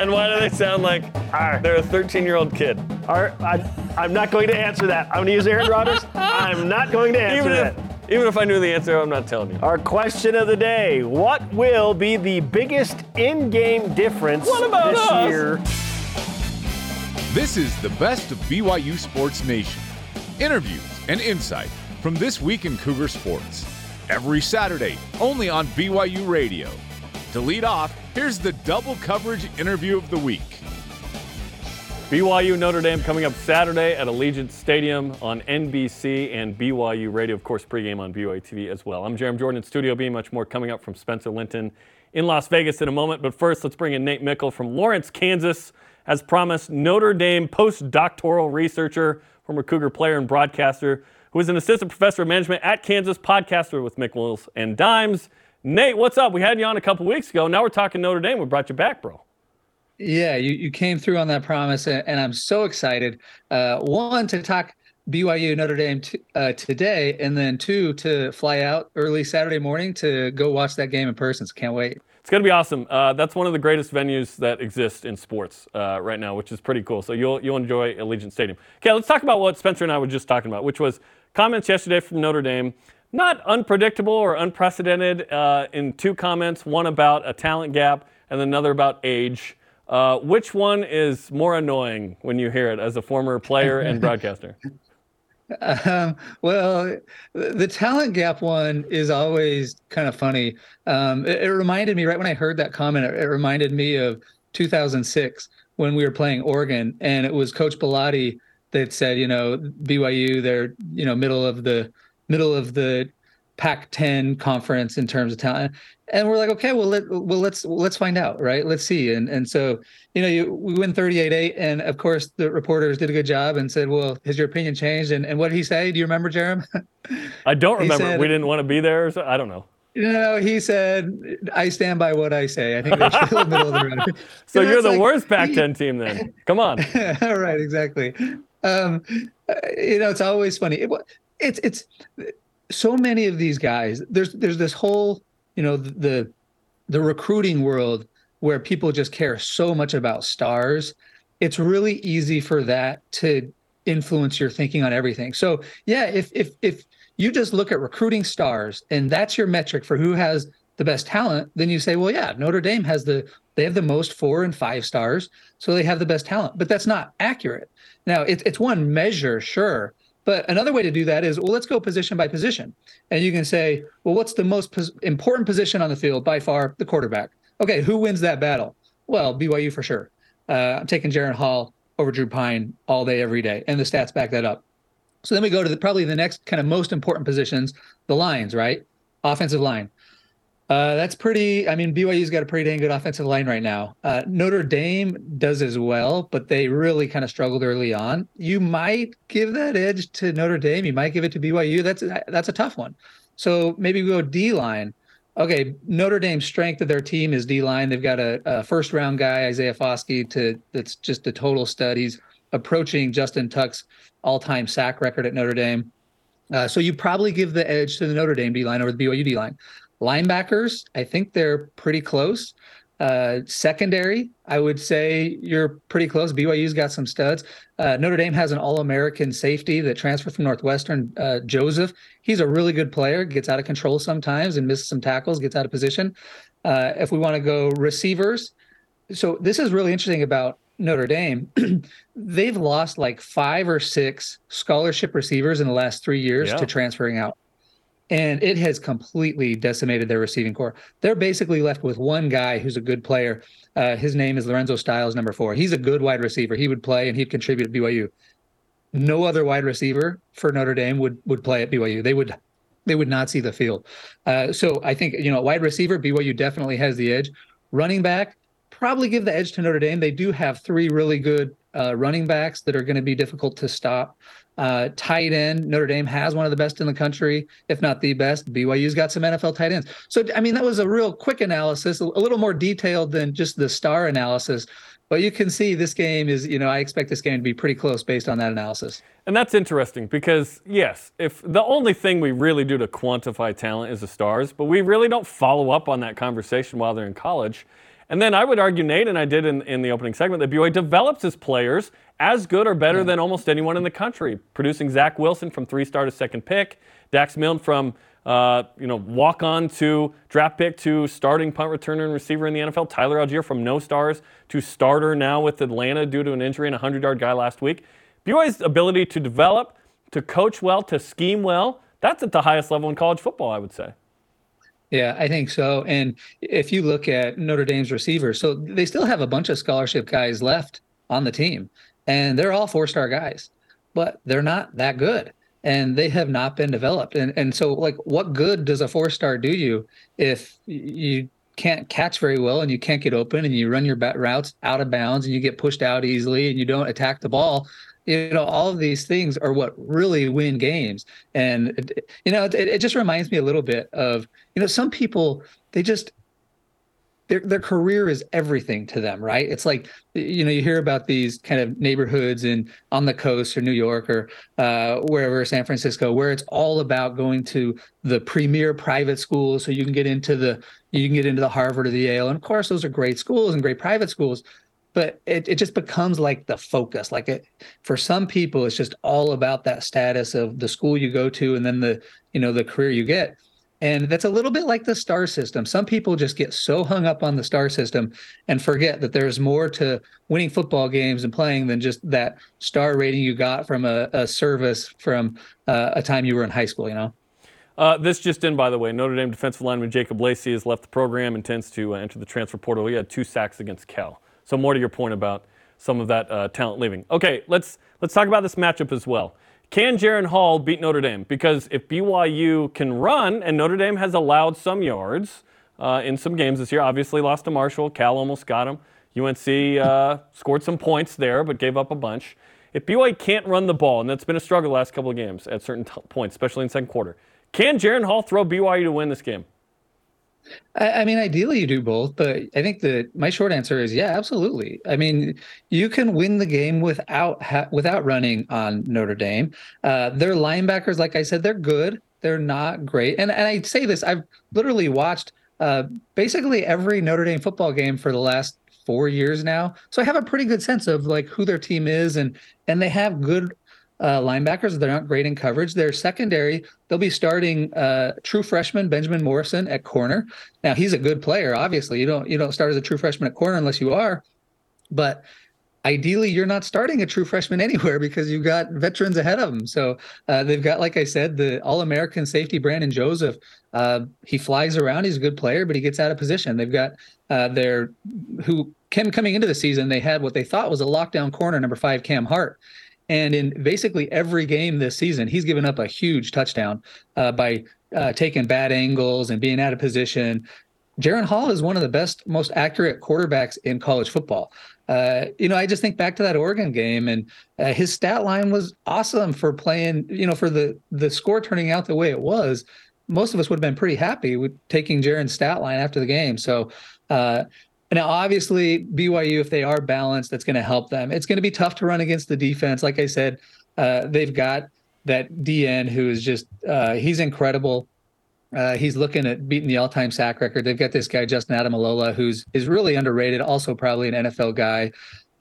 And why do they sound like they're a 13 year old kid? Our, I, I'm not going to answer that. I'm going to use Aaron Rodgers. I'm not going to answer Even that. even if I knew the answer, I'm not telling you. Our question of the day What will be the biggest in game difference What about this us? year? This is the best of BYU Sports Nation. Interviews and insight from this week in Cougar Sports. Every Saturday, only on BYU Radio. To lead off, here's the double coverage interview of the week. BYU Notre Dame coming up Saturday at Allegiant Stadium on NBC and BYU Radio, of course, pregame on BYU TV as well. I'm Jeremy Jordan in Studio B. Much more coming up from Spencer Linton in Las Vegas in a moment. But first, let's bring in Nate Meikle from Lawrence, Kansas. As promised, Notre Dame postdoctoral researcher, former Cougar player and broadcaster, who is an assistant professor of management at Kansas, podcaster with Meikles and Dimes. Nate, what's up? We had you on a couple weeks ago. Now we're talking Notre Dame. We brought you back, bro. Yeah, you, you came through on that promise, and, and I'm so excited. Uh, one, to talk BYU Notre Dame t- uh, today, and then two, to fly out early Saturday morning to go watch that game in person. So can't wait. It's going to be awesome. Uh, that's one of the greatest venues that exist in sports uh, right now, which is pretty cool. So you'll you'll enjoy Allegiant Stadium. Okay, let's talk about what Spencer and I were just talking about, which was comments yesterday from Notre Dame. Not unpredictable or unprecedented uh, in two comments. One about a talent gap, and another about age. Uh, which one is more annoying when you hear it as a former player and broadcaster? Um, well, the talent gap one is always kind of funny. Um, it, it reminded me right when I heard that comment. It, it reminded me of 2006 when we were playing Oregon, and it was Coach Bellotti that said, you know, BYU, they're you know middle of the middle of the Pac-10 conference in terms of talent. And we're like, okay, well, let, well, let's let's find out, right? Let's see. And and so, you know, you, we win 38-8, and of course, the reporters did a good job and said, well, has your opinion changed? And and what did he say? Do you remember, Jarom? I don't remember. said- we didn't want to be there. So, I don't know. no, he said, I stand by what I say. I think they're still middle of the road. So You know, you're the like- worst Pac-10 team then. Come on. All right, exactly. Um, uh, you know, it's always funny. It, it's it's so many of these guys. There's there's this whole you know the the recruiting world where people just care so much about stars. It's really easy for that to influence your thinking on everything. So yeah, if if if you just look at recruiting stars and that's your metric for who has the best talent, then you say, well, yeah, Notre Dame has the they have the most four and five stars, so they have the best talent. But that's not accurate. Now, it's it's one measure, sure, but another way to do that is, well, let's go position by position, and you can say, well, what's the most pos- important position on the field by far? The quarterback. Okay, who wins that battle? Well, BYU for sure. Uh, I'm taking Jaren Hall over Drew Pyne all day, every day, and the stats back that up. So then we go to the, probably the next kind of most important positions, the lines, right? Offensive line. Uh, that's pretty. I mean, BYU's got a pretty dang good offensive line right now. Uh, Notre Dame does as well, but they really kind of struggled early on. You might give that edge to Notre Dame. You might give it to BYU. That's that's a tough one. So maybe we go D line. Okay, Notre Dame's strength of their team is D line. They've got a, a first round guy, Isaiah Foskey, to that's just a total stud. He's approaching Justin Tuck's all time sack record at Notre Dame. Uh, so you probably give the edge to the Notre Dame D line over the BYU D line. Linebackers, I think they're pretty close. Uh, secondary, I would say you're pretty close. BYU's got some studs. Uh, Notre Dame has an All-American safety that transferred from Northwestern, uh, Joseph. He's a really good player. Gets out of control sometimes and misses some tackles. Gets out of position. Uh, if we want to go receivers, so this is really interesting about Notre Dame. They've lost like five or six scholarship receivers in the last three years Yeah. to transferring out and it has completely decimated their receiving core. They're basically left with one guy who's a good player. Uh, his name is Lorenzo Styles, number four. He's a good wide receiver. He would play and he'd contribute at BYU. No other wide receiver for Notre Dame would would play at BYU. They would they would not see the field. Uh, so I think you know wide receiver BYU definitely has the edge. Running back probably give the edge to Notre Dame. They do have three really good uh, running backs that are going to be difficult to stop. Uh, tight end, Notre Dame has one of the best in the country, if not the best. BYU's got some NFL tight ends. So, I mean, that was a real quick analysis, a little more detailed than just the star analysis. But you can see this game is, you know, I expect this game to be pretty close based on that analysis. And that's interesting because, yes, if the only thing we really do to quantify talent is the stars, but we really don't follow up on that conversation while they're in college. And then I would argue, Nate, and I did in, in the opening segment, that BYU develops its players as good or better yeah. than almost anyone in the country, producing Zach Wilson from three star to second pick, Dax Milne from uh, you know, walk on to draft pick to starting punt returner and receiver in the NFL. Tyler Allgeier from no stars to starter now with Atlanta due to an injury and a 100 yard guy last week. BYU's ability to develop, to coach well, to scheme well, that's at the highest level in college football, I would say. Yeah, I think so. And if you look at Notre Dame's receivers, so they still have a bunch of scholarship guys left on the team, and they're all four star guys, but they're not that good and they have not been developed. And and so like what good does a four star do you if you can't catch very well and you can't get open and you run your routes out of bounds and you get pushed out easily and you don't attack the ball you know all of these things are what really win games and you know it, it just reminds me a little bit of you know some people they just their their career is everything to them, right? It's like you know you hear about these kind of neighborhoods in on the coast or New York or uh, wherever San Francisco, where it's all about going to the premier private schools so you can get into the you can get into the Harvard or the Yale, and of course those are great schools and great private schools. But it, it just becomes like the focus. Like it for some people, it's just all about that status of the school you go to and then the you know the career you get and that's a little bit like the star system. Some people just get so hung up on the star system and forget that there's more to winning football games and playing than just that star rating you got from a, a service from uh, a time you were in high school, you know? Uh, this just in, by the way. Notre Dame defensive lineman Jacob Lacey has left the program, intends to uh, enter the transfer portal. He had two sacks against Cal. So more to your point about some of that uh, talent leaving. Okay, let's let's talk about this matchup as well. Can Jaren Hall beat Notre Dame? Because if BYU can run, and Notre Dame has allowed some yards uh, in some games this year, obviously lost to Marshall. Cal almost got him. UNC uh, scored some points there, but gave up a bunch. If BYU can't run the ball, and that's been a struggle the last couple of games at certain t- points, especially in second quarter, can Jaren Hall throw BYU to win this game? I, I, mean, ideally you do both, but I think that my short answer is yeah, absolutely. I mean, you can win the game without ha- without running on Notre Dame. Uh, their linebackers, like I said, they're good. They're not great, and and I say this, I've literally watched uh, basically every Notre Dame football game for the last four years now, so I have a pretty good sense of like who their team is, and and they have good uh, linebackers. They're not great in coverage. Their secondary, they'll be starting uh, true freshman Benjamin Morrison at corner. Now he's a good player. Obviously, you don't you don't start as a true freshman at corner unless you are, but ideally you're not starting a true freshman anywhere because you've got veterans ahead of them. So uh, they've got, like I said, the All-American safety Brandon Joseph. Uh, he flies around. He's a good player, but he gets out of position. They've got uh, their who Cam coming into the season. They had what they thought was a lockdown corner, number five Cam Hart. And in basically every game this season, he's given up a huge touchdown uh, by uh, taking bad angles and being out of position. Jaren Hall is one of the best, most accurate quarterbacks in college football. Uh, you know, I just think back to that Oregon game, and uh, his stat line was awesome for playing. You know, for the the score turning out the way it was. Most of us would have been pretty happy with taking Jaren's stat line after the game. So, uh, now, obviously, BYU, if they are balanced, that's going to help them. It's going to be tough to run against the defense. Like I said, uh, they've got that DN who is just, uh, he's incredible. Uh, he's looking at beating the all-time sack record. They've got this guy Justin Ademilola, who's is really underrated, also probably an NFL guy.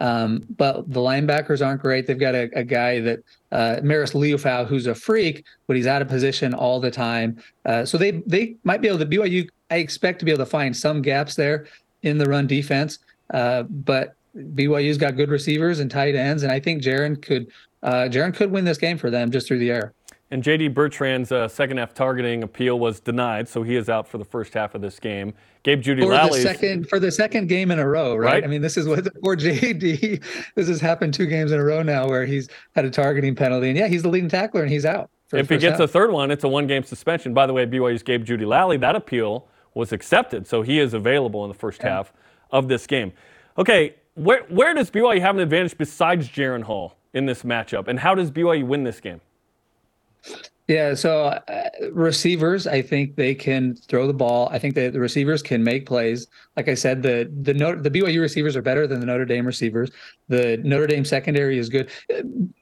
Um, but the linebackers aren't great. They've got a, a guy that uh, Marist Liufau, who's a freak, but he's out of position all the time. Uh, so they they might be able to BYU. I expect to be able to find some gaps there in the run defense. Uh, but BYU's got good receivers and tight ends, and I think Jaren could uh, Jaren could win this game for them just through the air. And JD Bertrand's uh, second half targeting appeal was denied, so he is out for the first half of this game. Gabe Jeudy for the second for the second game in a row, right? right? I mean, this is what for JD. This has happened two games in a row now where he's had a targeting penalty, and yeah, he's the leading tackler, and he's out. If he gets half. a third one, it's a one-game suspension. By the way, BYU's Gabe Jeudy-Lally, that appeal was accepted. So he is available in the first yeah. half of this game. Okay, where, where does BYU have an advantage besides Jaren Hall in this matchup? And how does BYU win this game? Yeah, so uh, receivers, I think they can throw the ball. I think that the receivers can make plays. Like I said, the the the BYU receivers are better than the Notre Dame receivers. The Notre Dame secondary is good.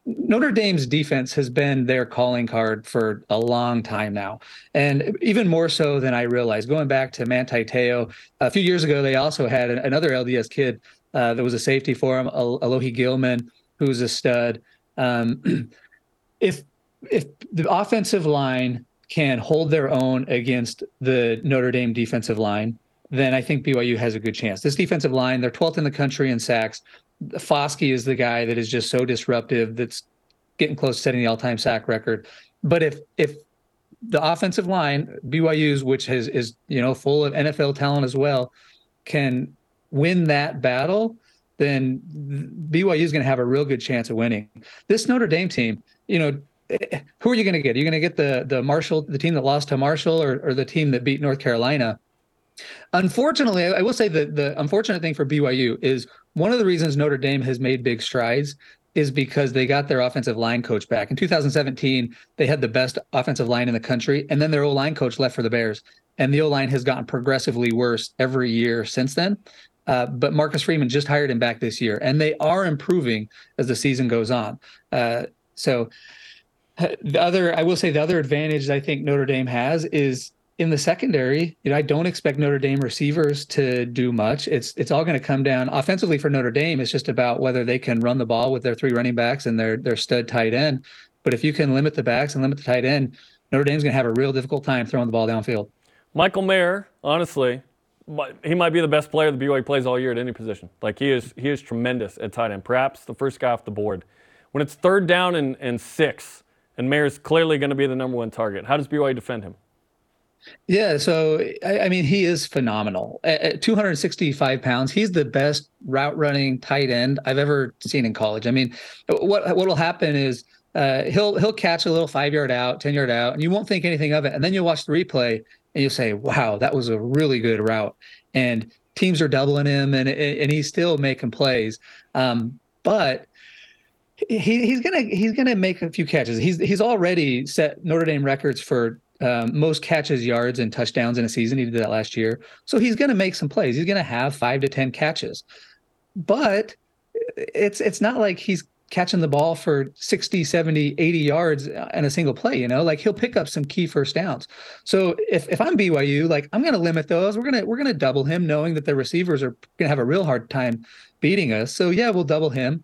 Notre Dame's defense has been their calling card for a long time now, and even more so than I realized. Going back to Manti Te'o, a few years ago, they also had another LDS kid uh, that was a safety for him, Alohi Gilman, who's a stud. Um, if if the offensive line can hold their own against the Notre Dame defensive line, then I think BYU has a good chance. This defensive line, they're 12th in the country in sacks. Foskey is the guy that is just so disruptive that's getting close to setting the all-time sack record. But if if the offensive line, BYU's, which has is you know full of NFL talent as well, can win that battle, then BYU is going to have a real good chance of winning. This Notre Dame team, you know, who are you going to get? Are you going to get the the Marshall, the team that lost to Marshall, or, or the team that beat North Carolina? Unfortunately, I will say that the unfortunate thing for BYU is one of the reasons Notre Dame has made big strides is because they got their offensive line coach back. In 2017, they had the best offensive line in the country, and then their O line coach left for the Bears, and the O line has gotten progressively worse every year since then. Uh, but Marcus Freeman just hired him back this year, and they are improving as the season goes on. Uh, so the other, I will say, the other advantage I think Notre Dame has is in the secondary. You know, I don't expect Notre Dame receivers to do much. It's it's all going to come down offensively for Notre Dame. It's just about whether they can run the ball with their three running backs and their their stud tight end. But if you can limit the backs and limit the tight end, Notre Dame's going to have a real difficult time throwing the ball downfield. Michael Mayer, honestly, he might be the best player the BYU plays all year at any position. Like he is, he is tremendous at tight end. Perhaps the first guy off the board. When it's third down and, and six, and Mayer's clearly going to be the number one target. How does BYU defend him? Yeah, so I, I mean, he is phenomenal. At, at 265 pounds, he's the best route running tight end I've ever seen in college. I mean, what what will happen is uh, he'll he'll catch a little five yard out, ten yard out, and you won't think anything of it, and then you'll watch the replay and you'll say, "Wow, that was a really good route." And teams are doubling him, and and he's still making plays. Um, but he, he's gonna he's gonna make a few catches. He's he's already set Notre Dame records for um, most catches, yards, and touchdowns in a season. He did that last year, so he's gonna make some plays. He's gonna have five to ten catches, but it's it's not like he's catching the ball for 60 70 80 yards in a single play you know? Like he'll pick up some key first downs. So if, if i'm byu like i'm going to limit those. We're going to we're going to double him knowing that the receivers are going to have a real hard time beating us. So yeah we'll double him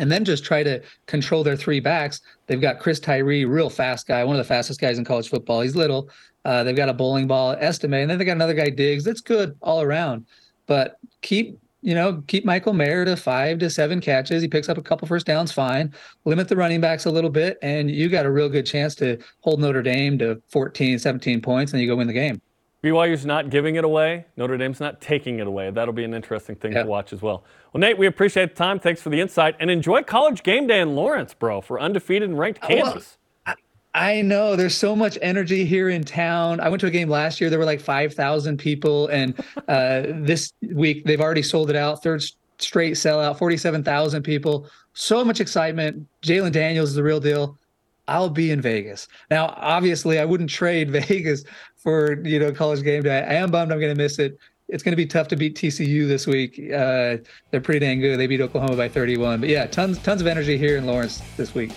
and then just try to control their three backs. They've got Chris Tyree, real fast guy, one of the fastest guys in college football. He's little. Uh, they've got a bowling ball, Estime, and then they got another guy, Diggs. That's good all around. But keep, you know, keep Michael Mayer to five to seven catches. He picks up a couple first downs, fine. Limit the running backs a little bit, and you got a real good chance to hold Notre Dame to 14, 17 points, and you go win the game. BYU's not giving it away. Notre Dame's not taking it away. That'll be an interesting thing to watch as well. Well, Nate, we appreciate the time. Thanks for the insight. And enjoy college game day in Lawrence, bro, for undefeated and ranked Kansas. Well, I know there's so much energy here in town. I went to a game last year. There were like 5,000 people. And uh, this week, they've already sold it out. Third straight sellout, 47,000 people. So much excitement. Jalen Daniels is the real deal. I'll be in Vegas. Now, obviously, I wouldn't trade Vegas for you know college game day. I am bummed I'm going to miss it. It's going to be tough to beat TCU this week. Uh, they're pretty dang good. They beat Oklahoma by 31. But yeah, tons tons of energy here in Lawrence this week.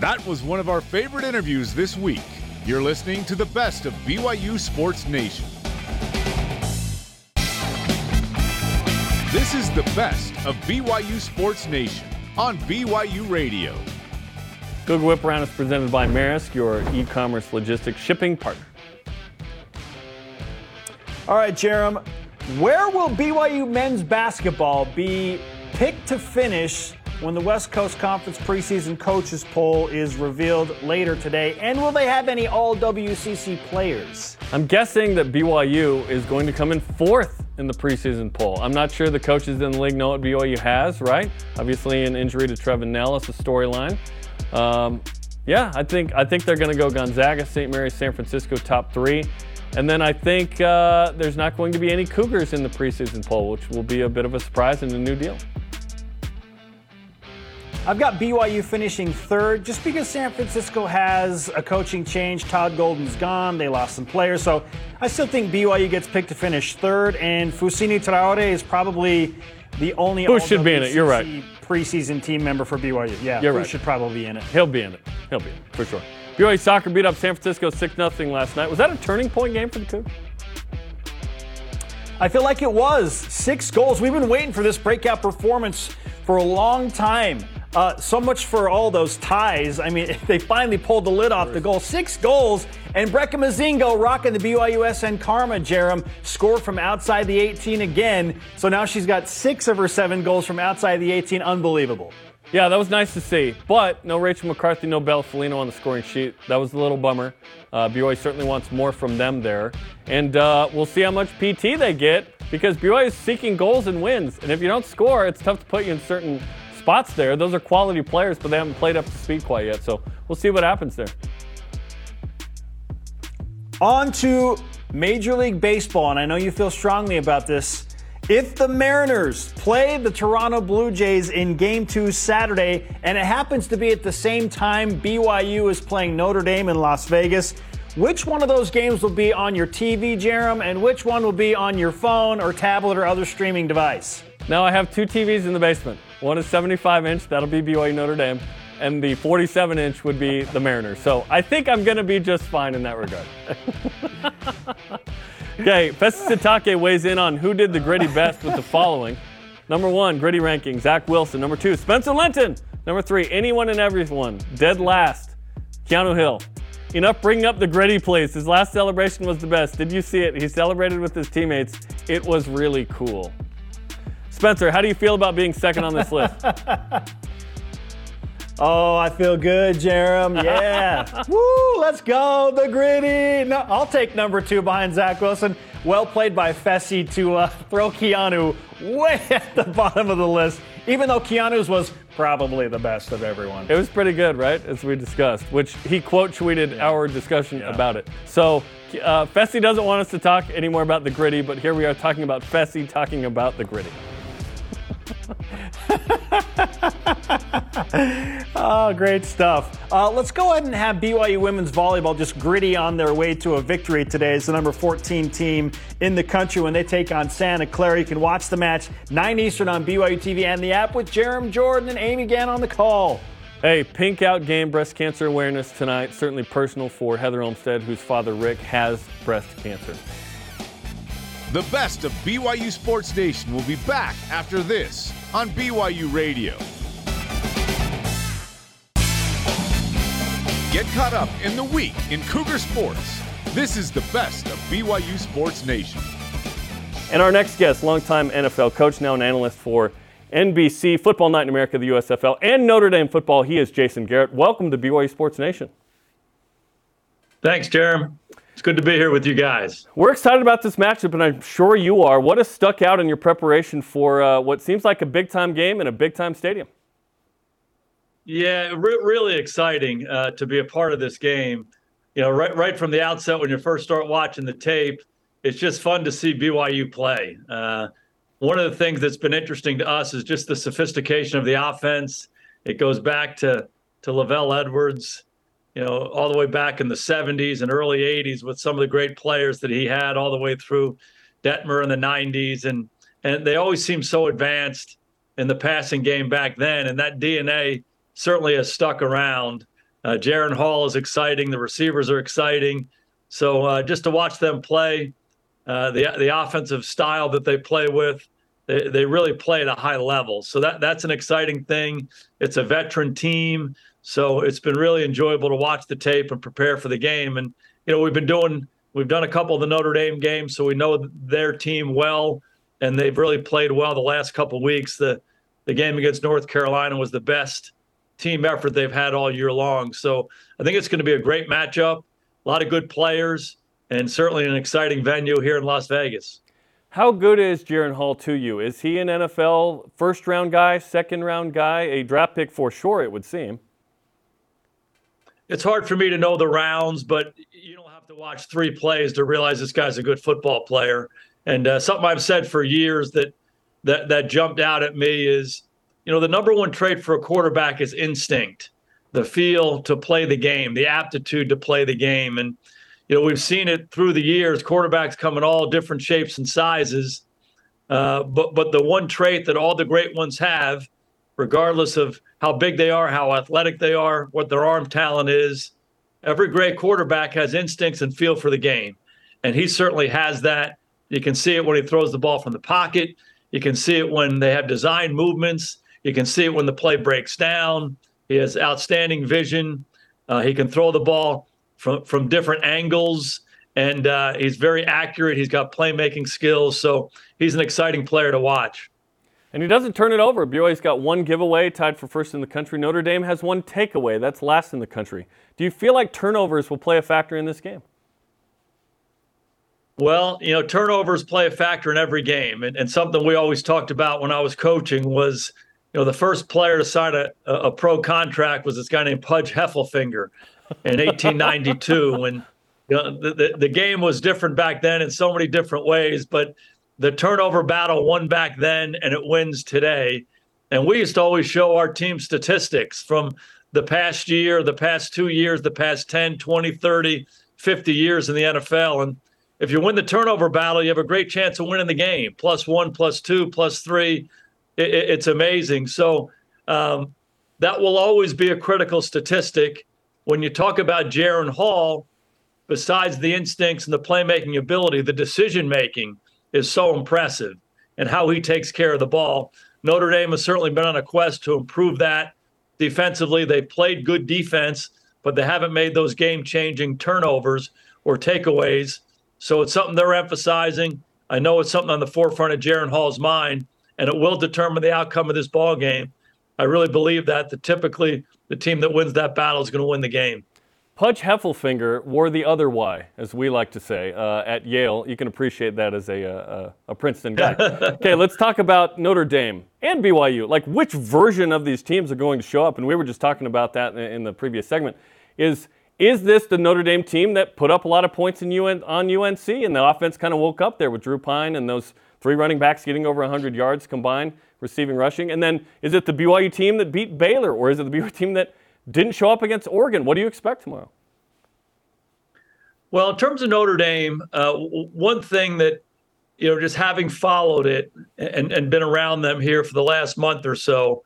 That was one of our favorite interviews this week. You're listening to the best of BYU Sports Nation. This is the best of BYU Sports Nation on BYU Radio. Google Whip Around is presented by Maersk, your e-commerce logistics shipping partner. All right, Jarom, where will BYU men's basketball be picked to finish when the West Coast Conference preseason coaches poll is revealed later today? And will they have any all WCC players? I'm guessing that BYU is going to come in fourth in the preseason poll. I'm not sure the coaches in the league know what BYU has, right? Obviously, an injury to Trevin Knell is a storyline. Um, yeah, I think I think they're going to go Gonzaga, St. Mary's, San Francisco, top three. And then I think uh, there's not going to be any Cougars in the preseason poll, which will be a bit of a surprise and a new deal. I've got BYU finishing third just because San Francisco has a coaching change. Todd Golden's gone. They lost some players. So I still think BYU gets picked to finish third. And Fousseyni Traore is probably the only Who should be in it? You're right. preseason team member for BYU. Yeah, who right. should probably be in it. He'll be in it. He'll be in it, for sure. BYU soccer beat up San Francisco 6 0 last night. Was that a turning point game for the Cougs? I feel like it was six goals. We've been waiting for this breakout performance for a long time. Uh, so much for all those ties. I mean, they finally pulled the lid off the goal. Six goals, and Brecca Mozingo rocking the BYUSN Karma. Jerem score from outside the 18 again. So now she's got six of her seven goals from outside the 18. Unbelievable. Yeah, that was nice to see. But no Rachel McCarthy, no Bella Felino on the scoring sheet. That was a little bummer. Uh, BYU certainly wants more from them there. And uh, we'll see how much PT they get because BYU is seeking goals and wins. And if you don't score, it's tough to put you in certain spots there. Those are quality players, but they haven't played up to speed quite yet. So we'll see what happens there. On to Major League Baseball, and I know you feel strongly about this. If the Mariners play the Toronto Blue Jays in Game 2 Saturday, and it happens to be at the same time BYU is playing Notre Dame in Las Vegas, which one of those games will be on your TV, Jarom, and which one will be on your phone or tablet or other streaming device? Now I have two TVs in the basement. One is 75 inch, that'll be BYU Notre Dame, and the 47 inch would be the Mariners. So I think I'm going to be just fine in that regard. okay, Festus weighs in on who did the gritty best with the following. Number one, gritty ranking, Zach Wilson. Number two, Spencer Linton. Number three, anyone and everyone. Dead last, Keanu Hill. Enough bringing up the gritty plays. His last celebration was the best. Did you see it? He celebrated with his teammates. It was really cool. Spencer, how do you feel about being second on this list? Oh, I feel good, Jarom. Yeah. Woo, let's go. The gritty. No, I'll take number two behind Zach Wilson. Well played by Fessy to uh, throw Keanu way at the bottom of the list, even though Keanu's was probably the best of everyone. It was pretty good, right? As we discussed, which he quote tweeted our discussion about it. So uh, Fessy doesn't want us to talk anymore about the gritty, but here we are talking about Fessy talking about the gritty. Oh, great stuff. Uh, let's go ahead and have BYU women's volleyball just gritty on their way to a victory today. as the number 14 team in the country when they take on Santa Clara. You can watch the match 9 Eastern on BYU TV and the app with Jarom Jordan and Amy Gann on the call. Hey, pink out game, breast cancer awareness tonight. Certainly personal for Heather Olmstead, whose father Rick has breast cancer. The best of BYU Sports Nation will be back after this on BYU Radio. Get caught up in the week in Cougar Sports. This is the best of BYU Sports Nation. And our next guest, longtime NFL coach, now an analyst for NBC, Football Night in America, the USFL, and Notre Dame football. He is Jason Garrett. Welcome to BYU Sports Nation. Thanks, Jarom. It's good to be here with you guys. We're excited about this matchup, and I'm sure you are. What has stuck out in your preparation for uh, what seems like a big time game in a big time stadium? Yeah, re- really exciting uh, to be a part of this game. You know, right right from the outset when you first start watching the tape, it's just fun to see BYU play. Uh, one of the things that's been interesting to us is just the sophistication of the offense. It goes back to to LaVell Edwards, you know, all the way back in the 70s and early 80s with some of the great players that he had all the way through Detmer in the 90s and and they always seemed so advanced in the passing game back then and that DNA certainly has stuck around. Uh, Jaren Hall is exciting. The receivers are exciting. So uh, just to watch them play, uh, the the offensive style that they play with, they, they really play at a high level. So that that's an exciting thing. It's a veteran team, so it's been really enjoyable to watch the tape and prepare for the game. And you know we've been doing we've done a couple of the Notre Dame games, so we know their team well, and they've really played well the last couple of weeks. The the game against North Carolina was the best team effort they've had all year long. So I think it's going to be a great matchup. A lot of good players, and certainly an exciting venue here in Las Vegas. How good is Jaren Hall to you? Is he an NFL first round guy, second round guy, a draft pick for sure, it would seem? It's hard for me to know the rounds, but you don't have to watch three plays to realize this guy's a good football player. And uh, something I've said for years that that that jumped out at me is, you know, the number one trait for a quarterback is instinct, the feel to play the game, the aptitude to play the game. And, you know, we've seen it through the years. Quarterbacks come in all different shapes and sizes. Uh, but but the one trait that all the great ones have, regardless of how big they are, how athletic they are, what their arm talent is, every great quarterback has instincts and feel for the game. And he certainly has that. You can see it when he throws the ball from the pocket. You can see it when they have design movements. You can see it when the play breaks down. He has outstanding vision. Uh, he can throw the ball from from different angles, and uh, he's very accurate. He's got playmaking skills, so he's an exciting player to watch. And he doesn't turn it over. BYU's got one giveaway, tied for first in the country. Notre Dame has one takeaway, that's last in the country. Do you feel like turnovers will play a factor in this game? Well, you know, turnovers play a factor in every game. And, and something we always talked about when I was coaching was, you know, the first player to sign a, a pro contract was this guy named Pudge Heffelfinger in 1892 when you know, the, the, the game was different back then in so many different ways. But the turnover battle won back then and it wins today. And we used to always show our team statistics from the past year, the past two years, the past 10, 20, 30, 50 years in the NFL. And if you win the turnover battle, you have a great chance of winning the game. Plus one, plus two, plus three. It, it, it's amazing. So um, that will always be a critical statistic. When you talk about Jaren Hall, besides the instincts and the playmaking ability, the decision making is so impressive and how he takes care of the ball. Notre Dame has certainly been on a quest to improve that defensively. They've played good defense, but they haven't made those game changing turnovers or takeaways. So it's something they're emphasizing. I know it's something on the forefront of Jaren Hall's mind, and it will determine the outcome of this ball game. I really believe that, that typically the team that wins that battle is going to win the game. Pudge Heffelfinger wore the other Y, as we like to say, uh, at Yale. You can appreciate that as a, uh, a, a Princeton guy. okay, let's talk about Notre Dame and BYU. Like, which version of these teams are going to show up? And we were just talking about that in, in the previous segment. Is is this the Notre Dame team that put up a lot of points in UN, on UNC and the offense kind of woke up there with Drew Pyne and those three running backs getting over 100 yards combined, receiving, rushing? And then is it the BYU team that beat Baylor or is it the BYU team that didn't show up against Oregon? What do you expect tomorrow? Well, in terms of Notre Dame, uh, one thing that you know, just having followed it and, and been around them here for the last month or so,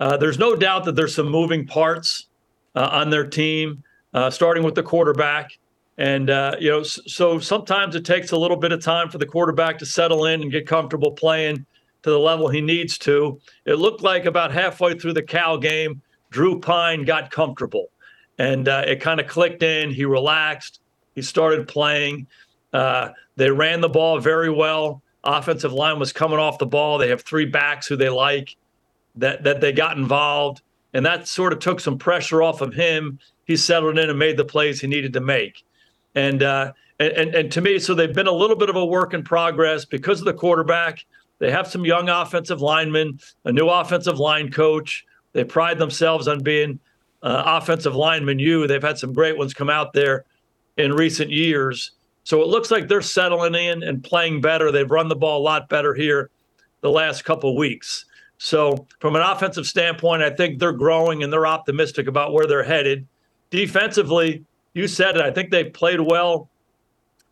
uh, there's no doubt that there's some moving parts uh, on their team uh, starting with the quarterback. And, uh, you know, so sometimes it takes a little bit of time for the quarterback to settle in and get comfortable playing to the level he needs to. It looked like about halfway through the Cal game, Drew Pyne got comfortable and uh, it kind of clicked in. He relaxed, he started playing. Uh, they ran the ball very well. Offensive line was coming off the ball. They have three backs who they like that that they got involved, and that sort of took some pressure off of him he settled in and made the plays he needed to make. And uh, and and to me, so they've been a little bit of a work in progress because of the quarterback. They have some young offensive linemen, a new offensive line coach. They pride themselves on being uh, offensive lineman you. They've had some great ones come out there in recent years. So it looks like they're settling in and playing better. They've run the ball a lot better here the last couple weeks. So from an offensive standpoint, I think they're growing and they're optimistic about where they're headed. Defensively, you said it. I think they've played well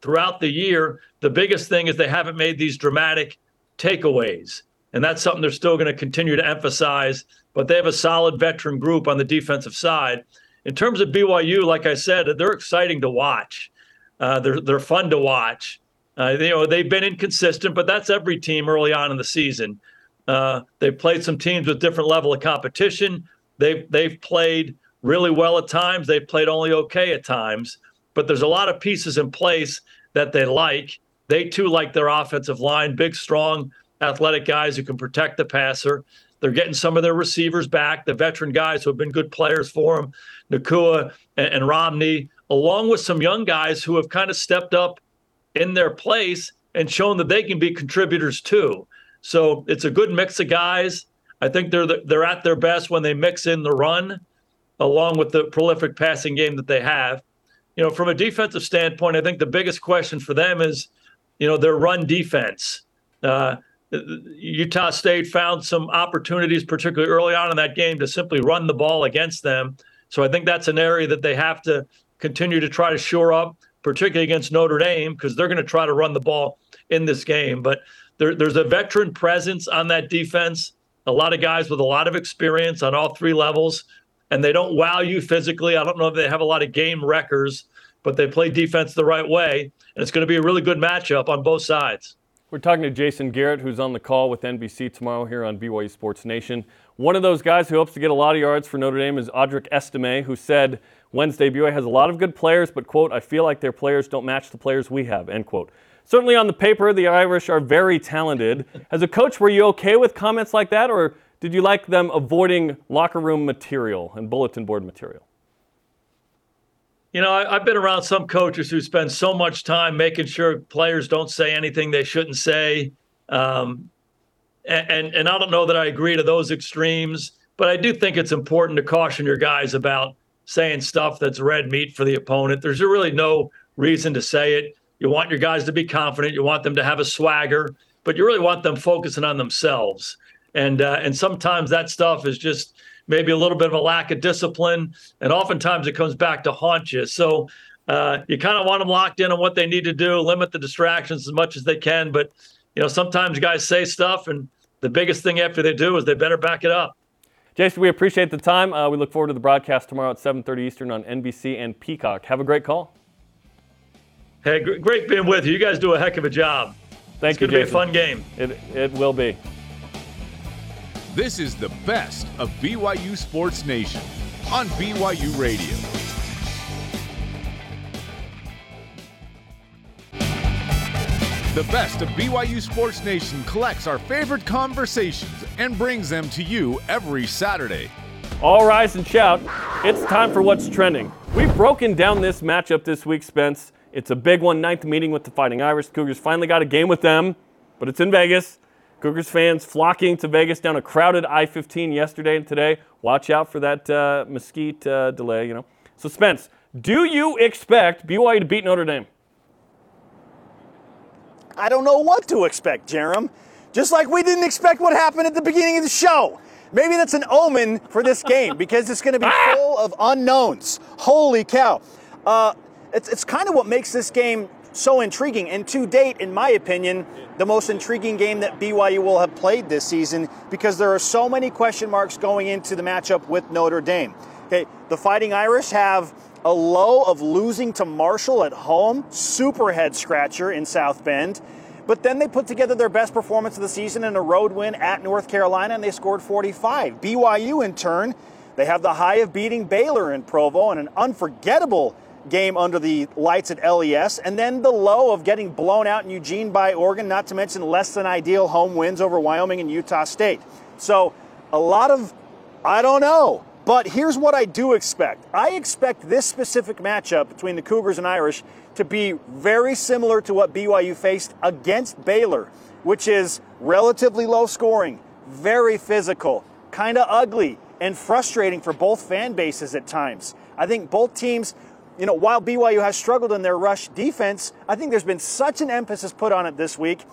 throughout the year. The biggest thing is they haven't made these dramatic takeaways. And that's something they're still going to continue to emphasize. But they have a solid veteran group on the defensive side. In terms of BYU, like I said, they're exciting to watch. Uh, they're they're fun to watch. Uh, you know they've been inconsistent, but that's every team early on in the season. Uh, they've played some teams with different level of competition. They've they've played really well at times. They've played only okay at times, but there's a lot of pieces in place that they like. They too like their offensive line, big, strong, athletic guys who can protect the passer. They're getting some of their receivers back, the veteran guys who have been good players for them, Nacua and, and Romney, along with some young guys who have kind of stepped up in their place and shown that they can be contributors too. So it's a good mix of guys. I think they're the, they're at their best when they mix in the run along with the prolific passing game that they have. You know, from a defensive standpoint, I think the biggest question for them is, you know, their run defense. Uh, Utah State found some opportunities, particularly early on in that game, to simply run the ball against them. So I think that's an area that they have to continue to try to shore up, particularly against Notre Dame, because they're going to try to run the ball in this game. But there, there's a veteran presence on that defense, a lot of guys with a lot of experience on all three levels, and they don't wow you physically. I don't know if they have a lot of game records, but they play defense the right way, and it's going to be a really good matchup on both sides. We're talking to Jason Garrett, who's on the call with NBC tomorrow here on BYU Sports Nation. One of those guys who hopes to get a lot of yards for Notre Dame is Audric Estime, who said Wednesday BYU has a lot of good players, but, quote, I feel like their players don't match the players we have, end quote. Certainly on the paper, the Irish are very talented. As a coach, were you okay with comments like that, or did you like them avoiding locker room material and bulletin board material? You know, I, have been around some coaches who spend so much time making sure players don't say anything they shouldn't say. Um, and, and I don't know that I agree to those extremes, but I do think it's important to caution your guys about saying stuff that's red meat for the opponent. There's really no reason to say it. You want your guys to be confident. You want them to have a swagger, but you really want them focusing on themselves. And uh, and sometimes that stuff is just maybe a little bit of a lack of discipline, and oftentimes it comes back to haunt you. So uh, you kind of want them locked in on what they need to do, limit the distractions as much as they can. But you know, sometimes guys say stuff, and the biggest thing after they do is they better back it up. Jason, we appreciate the time. Uh, we look forward to the broadcast tomorrow at 7:30 Eastern on NBC and Peacock. Have a great call. Hey, great being with you. You guys do a heck of a job. Thank it's you, It's going to be a fun game. It, it will be. This is the best of BYU Sports Nation on BYU Radio. The best of BYU Sports Nation collects our favorite conversations and brings them to you every Saturday. All rise and shout. It's time for what's trending. We've broken down this matchup this week, Spence. It's a big one, ninth meeting with the Fighting Irish. Cougars finally got a game with them, but it's in Vegas. Cougars fans flocking to Vegas down a crowded I-15 yesterday and today. Watch out for that uh, mesquite uh, delay, you know. So Spence, do you expect BYU to beat Notre Dame? I don't know what to expect, Jarom. Just like we didn't expect what happened at the beginning of the show. Maybe that's an omen for this game because it's going to be ah! full of unknowns. Holy cow. Uh, it's, it's kind of what makes this game so intriguing. And to date, in my opinion, the most intriguing game that BYU will have played this season because there are so many question marks going into the matchup with Notre Dame. Okay, the Fighting Irish have a low of losing to Marshall at home, super head scratcher in South Bend. But then they put together their best performance of the season in a road win at North Carolina and they scored 45. BYU, in turn, they have the high of beating Baylor in Provo and an unforgettable game under the lights at LES, and then the low of getting blown out in Eugene by Oregon, not to mention less than ideal home wins over Wyoming and Utah State. So, a lot of, I don't know. But here's what I do expect I expect this specific matchup between the Cougars and Irish to be very similar to what BYU faced against Baylor, which is relatively low scoring, very physical, kind of ugly, and frustrating for both fan bases at times. I think both teams you know, while BYU has struggled in their rush defense, I think there's been such an emphasis put on it this week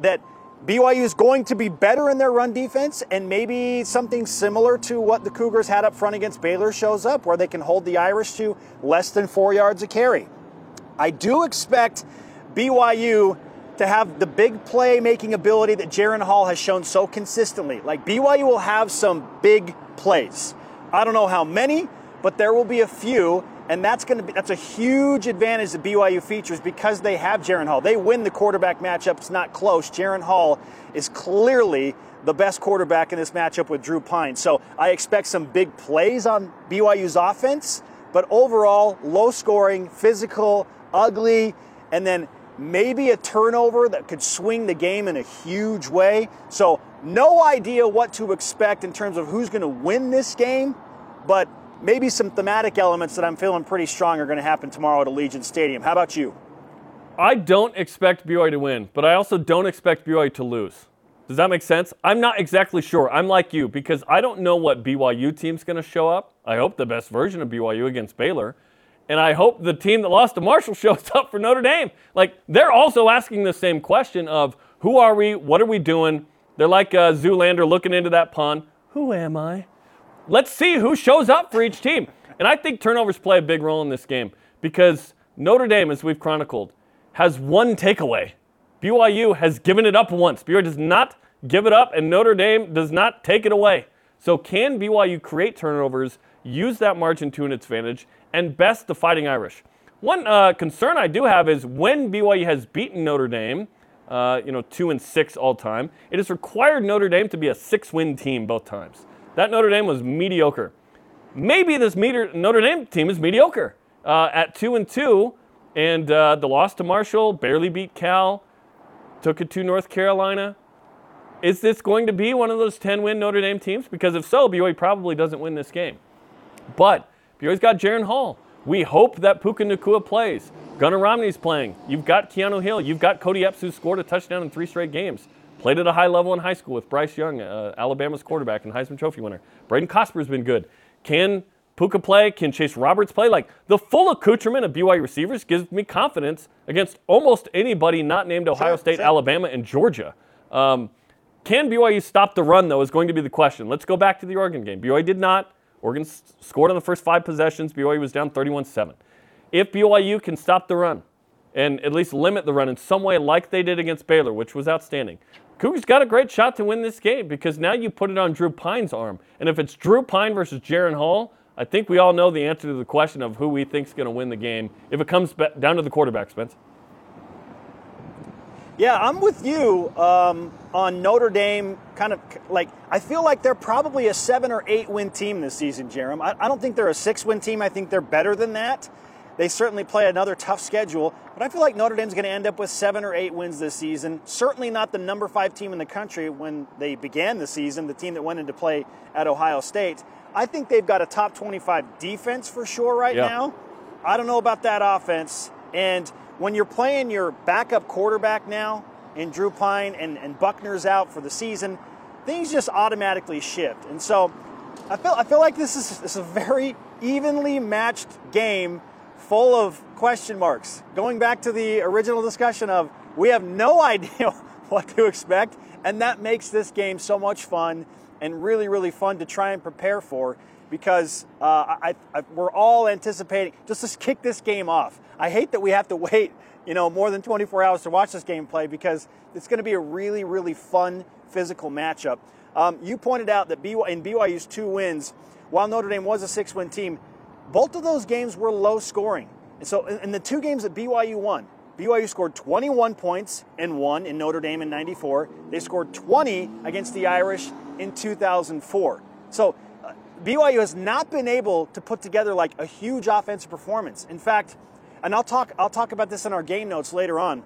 that BYU is going to be better in their run defense, and maybe something similar to what the Cougars had up front against Baylor shows up, where they can hold the Irish to less than four yards a carry. I do expect BYU to have the big play making ability that Jaren Hall has shown so consistently. Like BYU will have some big plays. I don't know how many, but there will be a few and that's going to be that's a huge advantage that BYU features because they have Jaren Hall. They win the quarterback matchup. It's not close. Jaren Hall is clearly the best quarterback in this matchup with Drew Pyne. So I expect some big plays on BYU's offense, but overall, low scoring, physical, ugly, and then maybe a turnover that could swing the game in a huge way. So no idea what to expect in terms of who's going to win this game, but maybe some thematic elements that I'm feeling pretty strong are going to happen tomorrow at Allegiant Stadium. How about you? I don't expect BYU to win, but I also don't expect BYU to lose. Does that make sense? I'm not exactly sure. I'm like you because I don't know what BYU team's going to show up. I hope the best version of BYU against Baylor. And I hope the team that lost to Marshall shows up for Notre Dame. Like, they're also asking the same question of Who are we? What are we doing? They're like uh, Zoolander looking into that pond. Who am I? Let's see who shows up for each team. And I think turnovers play a big role in this game because Notre Dame, as we've chronicled, has one takeaway. BYU has given it up once. BYU does not give it up, and Notre Dame does not take it away. So, can BYU create turnovers, use that margin to an advantage, and best the Fighting Irish? One uh, concern I do have is when BYU has beaten Notre Dame, uh, you know, two and six all time, it has required Notre Dame to be a six-win team both times. That Notre Dame was mediocre. Maybe this Notre Dame team is mediocre uh, at two and two, and uh, the loss to Marshall barely beat Cal, took it to North Carolina. Is this going to be one of those 10 win Notre Dame teams? Because if so, BYU probably doesn't win this game. But BYU's got Jaren Hall. We hope that Puka Nacua plays. Gunnar Romney's playing. You've got Keanu Hill. You've got Cody Epps, who scored a touchdown in three straight games. Played at a high level in high school with Bryce Young, uh, Alabama's quarterback and Heisman Trophy winner. Brayden Cosper's been good. Can Puka play? Can Chase Roberts play? Like the full accoutrement of BYU receivers gives me confidence against almost anybody not named Ohio sure, State, sure. Alabama, and Georgia. Um, can BYU stop the run, though, is going to be the question. Let's go back to the Oregon game. BYU did not. Oregon scored on the first five possessions. BYU was down 31 7. If BYU can stop the run and at least limit the run in some way, like they did against Baylor, which was outstanding, Cougars got a great shot to win this game because now you put it on Drew Pyne's arm. And if it's Drew Pyne versus Jaren Hall, I think we all know the answer to the question of who we think is going to win the game if it comes down to the quarterback, Spence. Yeah, I'm with you um, on Notre Dame. Kind of like I feel like they're probably a seven or eight win team this season, Jarom. I, I don't think they're a six win team. I think they're better than that. They certainly play another tough schedule, but I feel like Notre Dame's going to end up with seven or eight wins this season. Certainly not the number five team in the country when they began the season, the team that went into play at Ohio State. I think they've got a top 25 defense for sure right yeah. now. I don't know about that offense. And when you're playing your backup quarterback now, and Drew Pyne and, and Buchner's out for the season, things just automatically shift. And so I feel I feel like this is, this is a very evenly matched game full of question marks. Going back to the original discussion of we have no idea what to expect, and that makes this game so much fun and really, really fun to try and prepare for because uh, I, I, we're all anticipating just to kick this game off. I hate that we have to wait, you know, more than 24 hours to watch this game play because it's going to be a really, really fun physical matchup. Um, you pointed out that BY, in BYU's two wins, while Notre Dame was a six-win team, both of those games were low scoring. And so, in, the two games that BYU won, BYU scored 21 points and won in Notre Dame in 94. They scored 20 against the Irish in 2004. So uh, BYU has not been able to put together like a huge offensive performance. In fact, and I'll talk I'll talk about this in our game notes later on.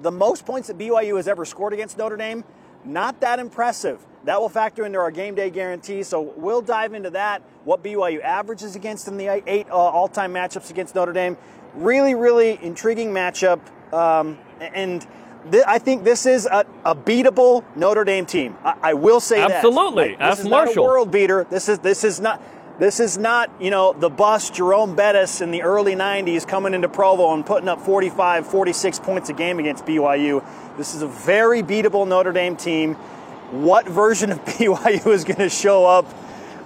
The most points that BYU has ever scored against Notre Dame, not that impressive. That will factor into our game day guarantee. So we'll dive into that. What BYU averages against in the eight uh, all-time matchups against Notre Dame. Really, really intriguing matchup. Um, and th- I think this is a, a, beatable Notre Dame team. I, I will say absolutely. that. Absolutely. This is Marshall. not a world beater. This is this is not. This is not, you know, the bus Jerome Bettis in the early 90s coming into Provo and putting up 45, 46 points a game against BYU. This is a very beatable Notre Dame team. What version of BYU is going to show up?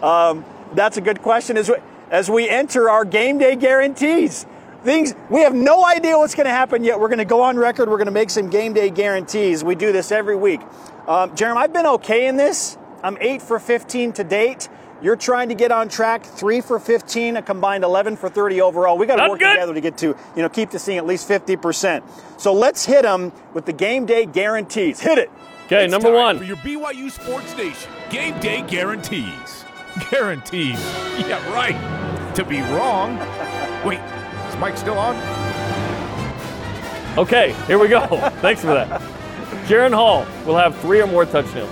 Um, that's a good question as we, as we enter our game day guarantees things we have no idea what's going to happen yet. We're going to go on record. We're going to make some game day guarantees. We do this every week. Um, Jarom, I've been okay in this. I'm eight for 15 to date. You're trying to get on track, three for 15, a combined 11 for 30 overall. We got to work good. together to get to, you know, keep this thing at least 50%. So let's hit them with the game day guarantees. Hit it. Okay, number one. For your BYU Sports Nation, game day guarantees. Guarantees. Yeah, right. To be wrong. Wait, is Mike still on? Okay, here we go. Thanks for that. Jaren Hall will have three or more touchdowns.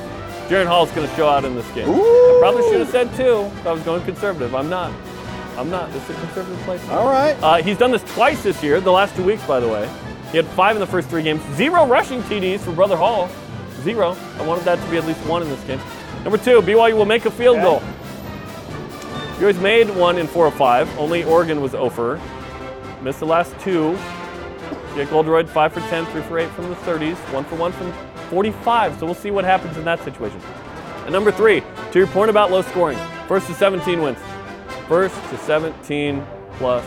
Jaren Hall is going to show out in this game. Ooh. I probably should have said two if I was going conservative. I'm not. I'm not. This is a conservative place. All right. Uh, he's done this twice this year, the last two weeks, by the way. He had five in the first three games. Zero rushing TDs for Brother Hall. Zero. I wanted that to be at least one in this game. Number two, BYU will make a field okay. goal. BYU's made one in four or five. Only Oregon was over. Missed the last two. Jake Oldroyd, 5 for 10, 3 for 8 from the 30s, 1 for 1 from 45. So we'll see what happens in that situation. And number three, to your point about low scoring, first to 17 wins. First to 17 plus.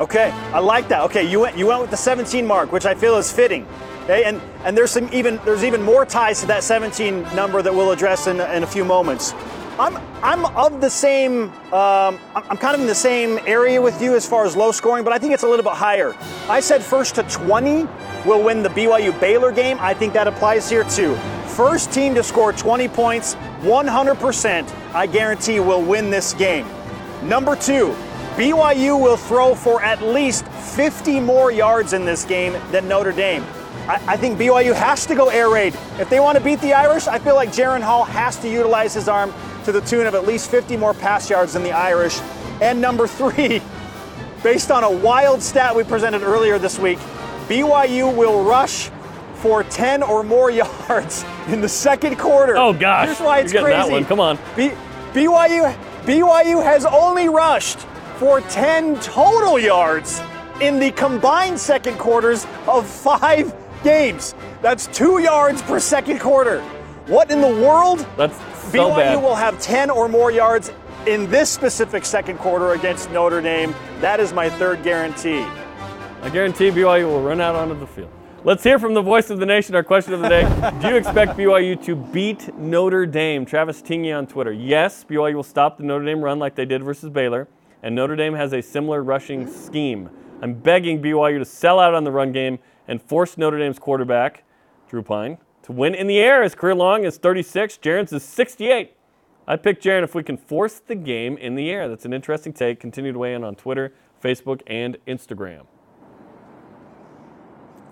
Okay, I like that. Okay, you went you went with the 17 mark, which I feel is fitting. Okay, and and there's some even there's even more ties to that 17 number that we'll address in, in a few moments. I'm I'm of the same. Um, I'm kind of in the same area with you as far as low scoring, but I think it's a little bit higher. I said first to 20 will win the BYU Baylor game. I think that applies here too. First team to score 20 points, 100%, I guarantee will win this game. Number two, BYU will throw for at least 50 more yards in this game than Notre Dame. I, I think BYU has to go air raid. If they want to beat the Irish, I feel like Jaren Hall has to utilize his arm to the tune of at least 50 more pass yards than the Irish. And number three, based on a wild stat we presented earlier this week, BYU will rush for 10 or more yards in the second quarter. Oh gosh, Here's why it's You're crazy. that one. Come on. B- BYU BYU has only rushed for 10 total yards in the combined second quarters of five games. That's two yards per second quarter. What in the world? That's so BYU bad. will have 10 or more yards in this specific second quarter against Notre Dame. That is my third guarantee. I guarantee BYU will run out onto the field. Let's hear from the voice of the nation. Our question of the day Do you expect BYU to beat Notre Dame? Travis Tingy on Twitter. Yes, BYU will stop the Notre Dame run like they did versus Baylor, and Notre Dame has a similar rushing scheme. I'm begging BYU to sell out on the run game and force Notre Dame's quarterback, Drew Pyne, to win in the air. His career long is 36, Jaren's is 68. I picked Jaren if we can force the game in the air. That's an interesting take. Continue to weigh in on Twitter, Facebook, and Instagram.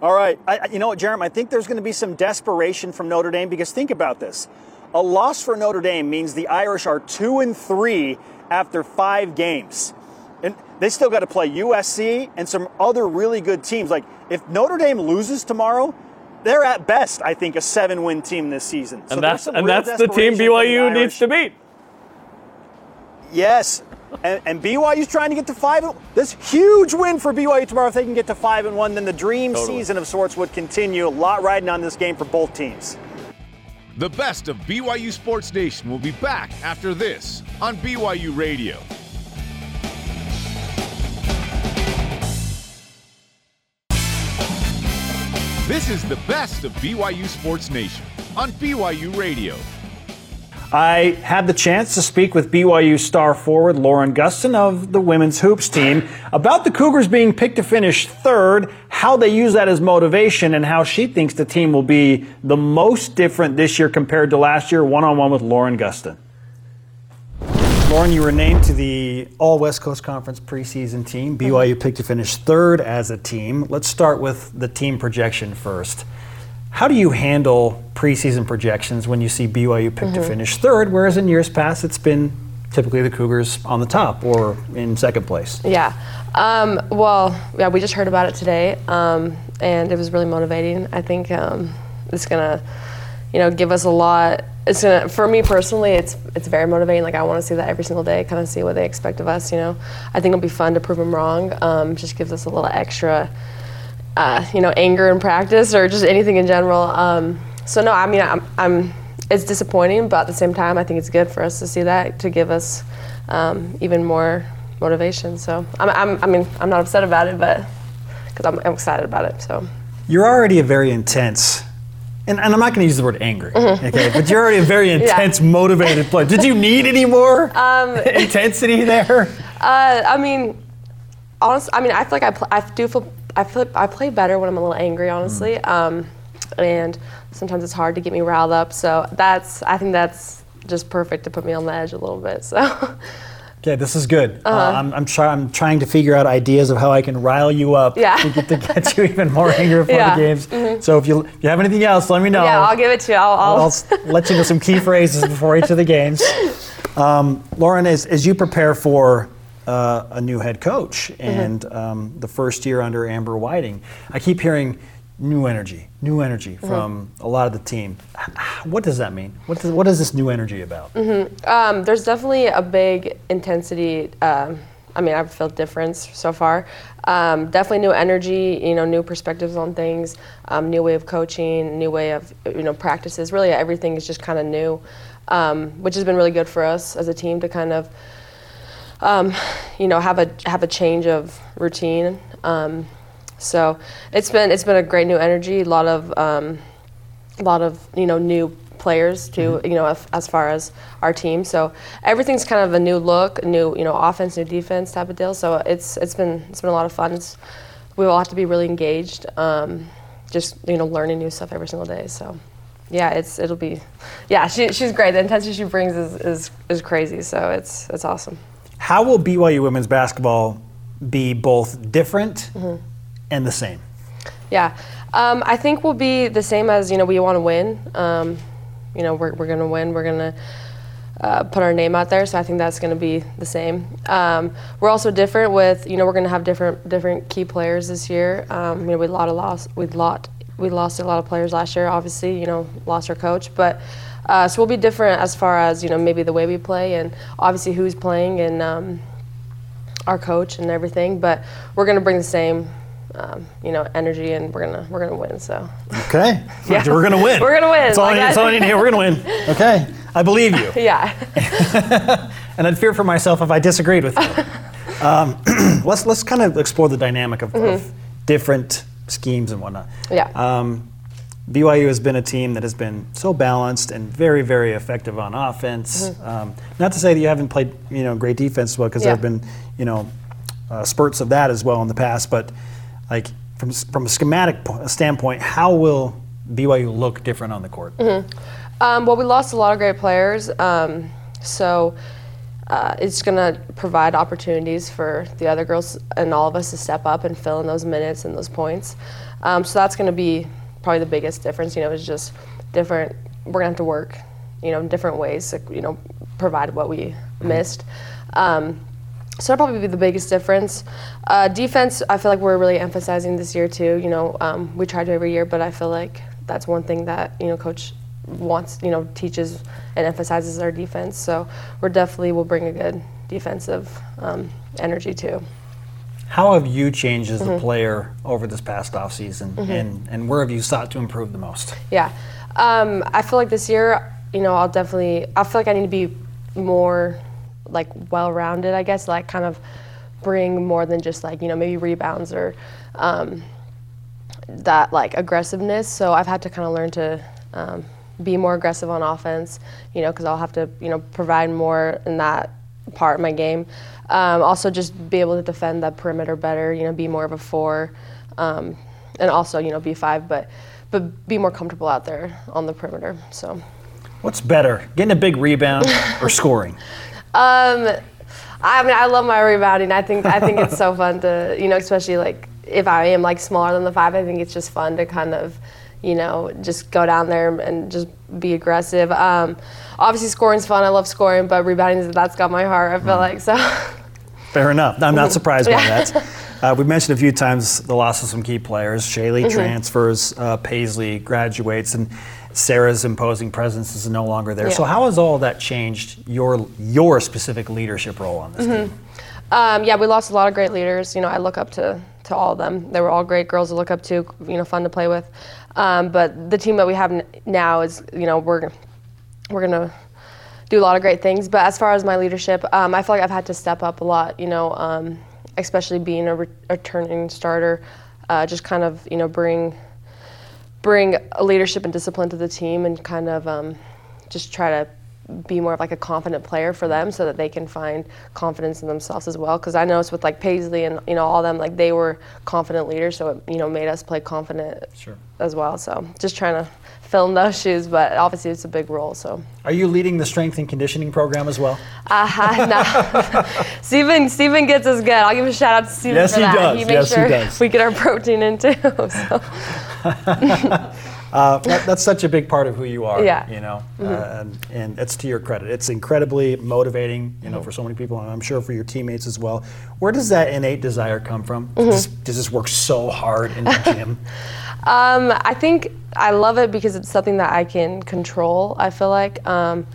All right. I- you know what, Jarom? I think there's going to be some desperation from Notre Dame because think about this. A loss for Notre Dame means the Irish are two and three after five games. And they still got to play USC and some other really good teams. Like, if Notre Dame loses tomorrow, they're at best, I think, a seven win team this season. So And that's and that's the team BYU the needs to beat. Yes. And, and BYU's trying to get to five. and- This huge win for BYU tomorrow. If they can get to five and one, then the dream Totally. season of sorts would continue. A lot riding on this game for both teams. The best of BYU Sports Nation will be back after this on BYU Radio. This is the best of BYU Sports Nation on BYU Radio. I had the chance to speak with BYU star forward Lauren Gustin of the women's hoops team about the Cougars being picked to finish third, how they use that as motivation, and how she thinks the team will be the most different this year compared to last year. One on one with Lauren Gustin. Lauren, you were named to the All West Coast Conference preseason team. BYU picked to finish third as a team. Let's start with the team projection first. How do you handle preseason projections when you see BYU picked to finish third, whereas in years past it's been typically the Cougars on the top or in second place? Yeah. Um, well, yeah, we just heard about it today, um, and it was really motivating. I think um, it's gonna, you know, give us a lot. It's gonna, for me personally, it's it's very motivating. Like I want to see that every single day, kind of see what they expect of us. You know, I think it'll be fun to prove them wrong. Um, just gives us a little extra, uh, you know, anger in practice or just anything in general. Um, so no, I mean, I'm, I'm. It's disappointing, but at the same time, I think it's good for us to see that to give us um, even more motivation. So I'm, I'm, I mean, I'm not upset about it, but because I'm, I'm excited about it. So You're already a very intense, and, and I'm not going to use the word angry, okay, but you're already a very intense, motivated player. Did you need any more intensity there? uh, I mean, honestly, I mean, I feel like I, pl- I do feel I feel I play better when I'm a little angry, honestly. Um, and sometimes it's hard to get me riled up. So that's I think that's just perfect to put me on the edge a little bit. So. Okay, this is good. Uh, I'm, I'm, try, I'm trying to figure out ideas of how I can rile you up Yeah. to, get, to get you even more angry before Yeah. the games. So if you, if you have anything else, let me know. Yeah, I'll give it to you. I'll, I'll, I'll let you know some key phrases before each of the games. Um, Lauren, as, as you prepare for uh, a new head coach and um, the first year under Amber Whiting, I keep hearing new energy, new energy from a lot of the team. What does that mean? What, does, what is this new energy about? Um, there's definitely a big intensity um, I mean, I've felt difference so far. Um, definitely new energy, you know, new perspectives on things, um, new way of coaching, new way of you know practices. Really, everything is just kind of new, um, which has been really good for us as a team to kind of, um, you know, have a have a change of routine. Um, so it's been it's been a great new energy. A lot of um, a lot of you know new players too. Mm-hmm. You know, as, as far as our team. So everything's kind of a new look, new you know offense, new defense type of deal. So it's it's been it's been a lot of fun. It's, we all have to be really engaged. Um, just you know learning new stuff every single day. So. Yeah, it's it'll be, yeah. She, she's great. The intensity she brings is, is, is crazy. So it's it's awesome. How will BYU women's basketball be both different Mm-hmm. and the same? Yeah, um, I think we'll be the same as you know we want to win. Um, you know we're we're gonna win. We're gonna uh, put our name out there. So I think that's gonna be the same. Um, we're also different with you know we're gonna have different different key players this year. Um, you know we lot of loss. We lot we lost a lot of players last year. Obviously you know lost our coach, but. Uh, so we'll be different as far as you know maybe the way we play and obviously who's playing and um, our coach and everything. But we're gonna bring the same um, you know, energy, and we're gonna we're gonna win. So Okay. Yeah. We're going to win. We're gonna win. That's all, Like I, that's all I need to hear. We're going to win. Okay. I believe you. yeah, And I'd fear for myself if I disagreed with you. um, let's let's kind of explore the dynamic of, of different schemes and whatnot. Mm-hmm. yeah, Um, BYU has been a team that has been so balanced and very, very effective on offense. Um, not to say that you haven't played, you know, great defense as well, because Mm-hmm. Yeah. there have been, you know, uh, spurts of that as well in the past. But like from from a schematic standpoint, how will BYU look different on the court? Um, well, we lost a lot of great players, um, so uh, it's going to provide opportunities for the other girls and all of us to step up and fill in those minutes and those points. Um, so that's going to be probably the biggest difference. You know, is just different. We're going to have to work, you know, in different ways to you know provide what we missed. Um, so that'll probably be the biggest difference. Uh, defense, I feel like we're really emphasizing this year too. You know, um, we try to every year, but I feel like that's one thing that you know coach wants, you know, teaches and emphasizes our defense. So we're definitely will bring a good defensive um, energy too. How have you changed as Mm-hmm. a player over this past offseason, and, and where have you sought to improve the most? Yeah, um, I feel like this year, you know, I'll definitely. I feel like I need to be more like well-rounded. I guess like kind of bring more than just like you know maybe rebounds or um, that like aggressiveness. So I've had to kind of learn to um, be more aggressive on offense. You know, because I'll have to you know provide more in that part of my game. Um, also, just be able to defend the perimeter better. You know, be more of a four, um, and also you know be five, but but be more comfortable out there on the perimeter. So. What's better, getting a big rebound or scoring? Um, I mean, I love my rebounding. I think I think it's so fun to, you know, especially like if I am like smaller than the five. I think it's just fun to kind of, you know, just go down there and just be aggressive. Um, obviously, scoring's fun. I love scoring, but rebounding that's got my heart. I feel like so. Fair enough. I'm not surprised by that. Uh, we mentioned a few times the loss of some key players. Shaylee Mm-hmm. transfers, uh, Paisley graduates, and Sarah's imposing presence is no longer there. Yeah. So how has all that changed your your specific leadership role on this Mm-hmm. team? Um, yeah, we lost a lot of great leaders. You know, I look up to, to all of them. They were all great girls to look up to. You know, fun to play with. Um, but the team that we have n- now is, you know, we're we're gonna do a lot of great things. But as far as my leadership, um, I feel like I've had to step up a lot. You know, um, especially being a re- returning starter, uh, just kind of you know bring bring leadership and discipline to the team and kind of um, just try to be more of like a confident player for them so that they can find confidence in themselves as well because i noticed with like paisley and you know all them like they were confident leaders so it you know made us play confident Sure. as well so just trying to fill in those shoes but obviously it's a big role so Are you leading the strength and conditioning program as well? uh-huh no. Steven, Steven gets us good. I'll give a shout out to Steven Yes, for he that. does. He makes Yes, he does. we get our protein in too. So. Uh, that, that's such a big part of who you are. Yeah. Mm-hmm. You know, uh, and, and it's to your credit. It's incredibly motivating. You Mm-hmm. know, for so many people, and I'm sure for your teammates as well. Where does that innate desire come from? Mm-hmm. Does, does this work so hard in the gym? Um, I think I love it because it's something that I can control. I feel like, um,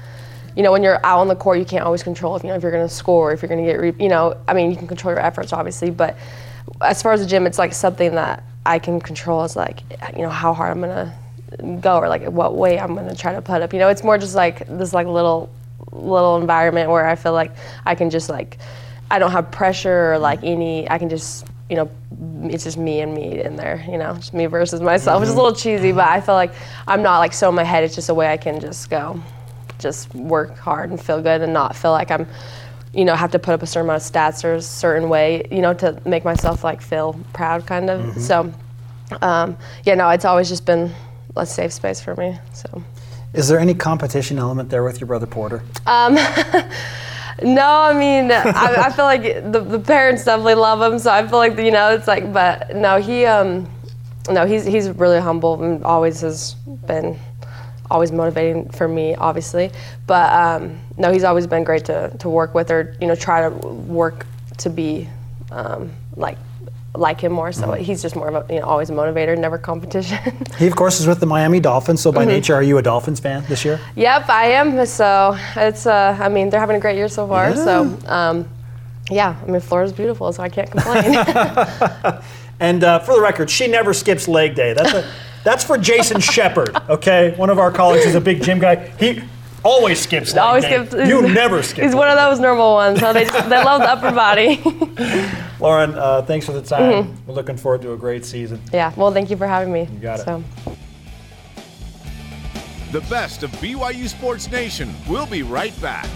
you know, when you're out on the court, you can't always control if you know if you're going to score, if you're going to get, re- you know, I mean, you can control your efforts obviously, but as far as the gym, it's like something that I can control is like, you know, how hard I'm going to go or like what weight I'm going to try to put up. You know, it's more just like this like little little environment where I feel like I can just like I don't have pressure or like mm-hmm. any I can just you know it's just me and me in there you know just me versus myself. Which is a mm-hmm. little cheesy but I feel like I'm not like so in my head it's just a way I can just go just work hard and feel good and not feel like I'm you know have to put up a certain amount of stats or a certain way you know to make myself like feel proud kind of. Mm-hmm. So um, yeah no it's always just been a safe space for me so Is there any competition element there with your brother Porter? Um, no, I mean, I, I feel like the, the parents definitely love him, so I feel like you know, it's like, but no, he, um, no, he's he's really humble and always has been, always motivating for me, obviously, but um, no, he's always been great to to work with or you know try to work to be, um, like. Like him more, so he's just more of a you know always a motivator, never competition. He, of course, is with the Miami Dolphins. So, by nature, are you a Dolphins fan this year? Yep, I am. So it's, uh, I mean, they're having a great year so far. So, um, yeah, I mean, Florida's beautiful, so I can't complain. And uh, for the record, she never skips leg day. That's a, that's for Jason Shepard. Okay, one of our colleagues is a big gym guy. He always skips leg Always day. skips. You never skip. He's leg one of those normal ones. So they, just, they love the upper body. Lauren, uh, thanks for the time. Mm-hmm. We're looking forward to a great season. yeah, well, thank you for having me. You got it. So. The best of BYU Sports Nation We'll be right back.